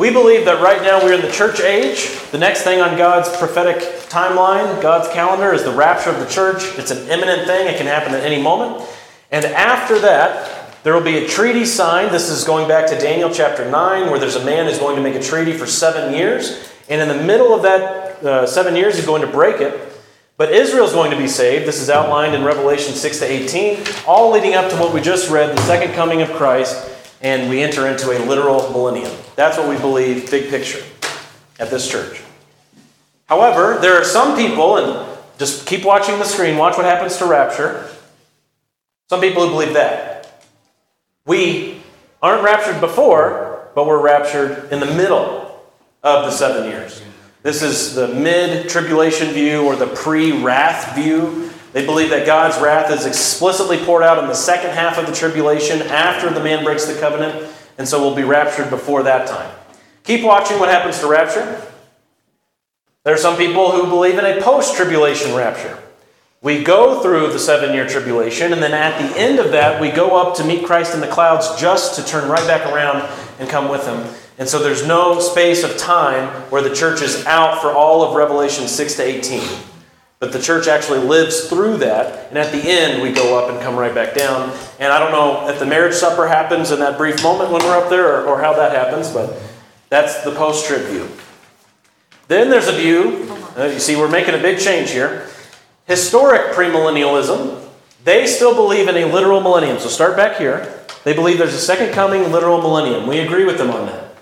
We believe that right now we're in the church age. The next thing on God's prophetic timeline, God's calendar, is the rapture of the church. It's an imminent thing, it can happen at any moment. And after that, there will be a treaty signed. This is going back to Daniel chapter 9, where there's a man who's going to make a treaty for seven years. And in the middle of that uh, seven years, he's going to break it. But Israel's going to be saved. This is outlined in Revelation 6 to 18, all leading up to what we just read the second coming of Christ, and we enter into a literal millennium. That's what we believe, big picture, at this church. However, there are some people, and just keep watching the screen, watch what happens to rapture. Some people who believe that. We aren't raptured before, but we're raptured in the middle of the seven years. This is the mid tribulation view or the pre wrath view. They believe that God's wrath is explicitly poured out in the second half of the tribulation after the man breaks the covenant, and so we'll be raptured before that time. Keep watching what happens to rapture. There are some people who believe in a post tribulation rapture. We go through the seven year tribulation, and then at the end of that, we go up to meet Christ in the clouds just to turn right back around and come with him. And so there's no space of time where the church is out for all of Revelation 6 to 18. But the church actually lives through that, and at the end, we go up and come right back down. And I don't know if the marriage supper happens in that brief moment when we're up there or, or how that happens, but that's the post trib view. Then there's a view, uh, you see, we're making a big change here. Historic premillennialism, they still believe in a literal millennium. So start back here. They believe there's a second coming literal millennium. We agree with them on that.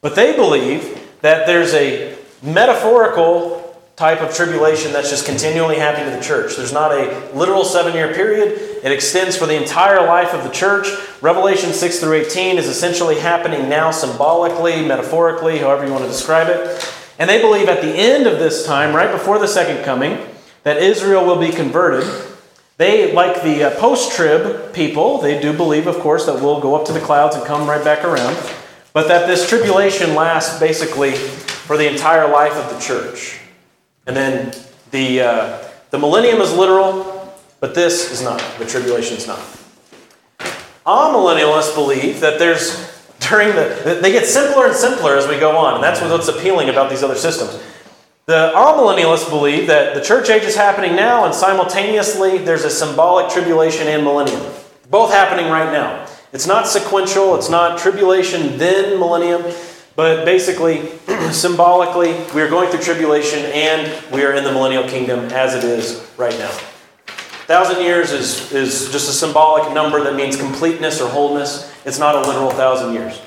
But they believe that there's a metaphorical type of tribulation that's just continually happening to the church. There's not a literal seven year period, it extends for the entire life of the church. Revelation 6 through 18 is essentially happening now symbolically, metaphorically, however you want to describe it. And they believe at the end of this time, right before the second coming, that Israel will be converted. They, like the uh, post trib people, they do believe, of course, that we'll go up to the clouds and come right back around, but that this tribulation lasts basically for the entire life of the church. And then the, uh, the millennium is literal, but this is not. The tribulation is not. Amillennialists believe that there's, during the, they get simpler and simpler as we go on, and that's what's appealing about these other systems. The millennialists believe that the church age is happening now, and simultaneously there's a symbolic tribulation and millennium. Both happening right now. It's not sequential, it's not tribulation, then millennium, but basically, symbolically, we are going through tribulation and we are in the millennial kingdom as it is right now. Thousand years is, is just a symbolic number that means completeness or wholeness. It's not a literal thousand years.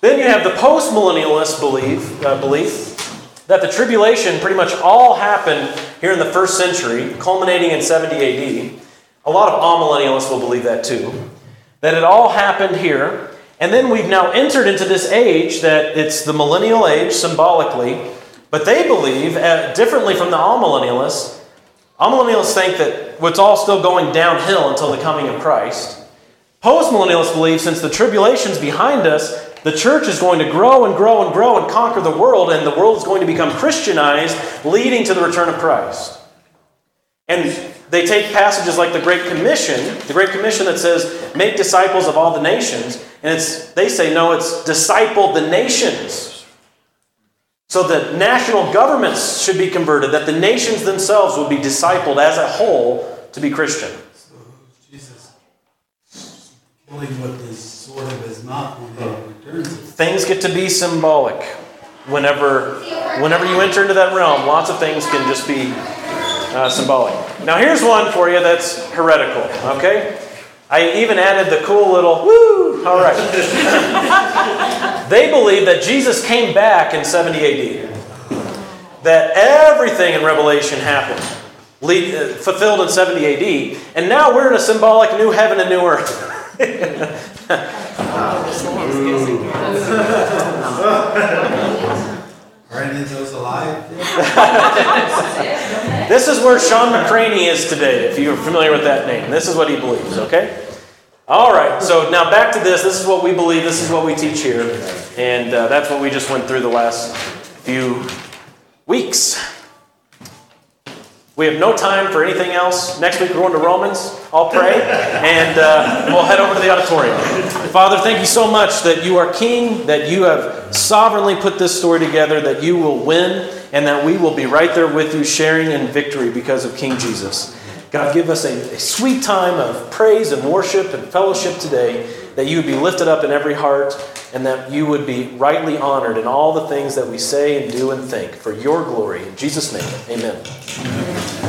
Then you have the post millennialist belief, uh, belief that the tribulation pretty much all happened here in the first century, culminating in 70 AD. A lot of amillennialists will believe that too. That it all happened here, and then we've now entered into this age that it's the millennial age symbolically, but they believe, uh, differently from the all millennialists. amillennialists, Amillennialists think that it's all still going downhill until the coming of Christ. Postmillennialists believe since the tribulation's behind us, the church is going to grow and grow and grow and conquer the world, and the world is going to become Christianized, leading to the return of Christ. And they take passages like the Great Commission, the Great Commission that says, make disciples of all the nations, and it's they say, no, it's disciple the nations. So that national governments should be converted, that the nations themselves would be discipled as a whole to be Christian. So Jesus killing with his sword of his mouth when he returns. Things get to be symbolic. Whenever, whenever you enter into that realm, lots of things can just be uh, symbolic. Now, here's one for you that's heretical, okay? I even added the cool little woo. All right. they believe that Jesus came back in 70 AD. That everything in Revelation happened, lead, uh, fulfilled in 70 AD, and now we're in a symbolic new heaven and new earth. Are any of those alive? This is where Sean McCraney is today, if you're familiar with that name. This is what he believes, okay? All right, so now back to this. This is what we believe, this is what we teach here. And uh, that's what we just went through the last few weeks. We have no time for anything else. Next week we're going to Romans. I'll pray, and uh, we'll head over to the auditorium. Father, thank you so much that you are King, that you have sovereignly put this story together, that you will win, and that we will be right there with you, sharing in victory because of King Jesus. God, give us a, a sweet time of praise and worship and fellowship today, that you would be lifted up in every heart, and that you would be rightly honored in all the things that we say and do and think for your glory. In Jesus' name, amen.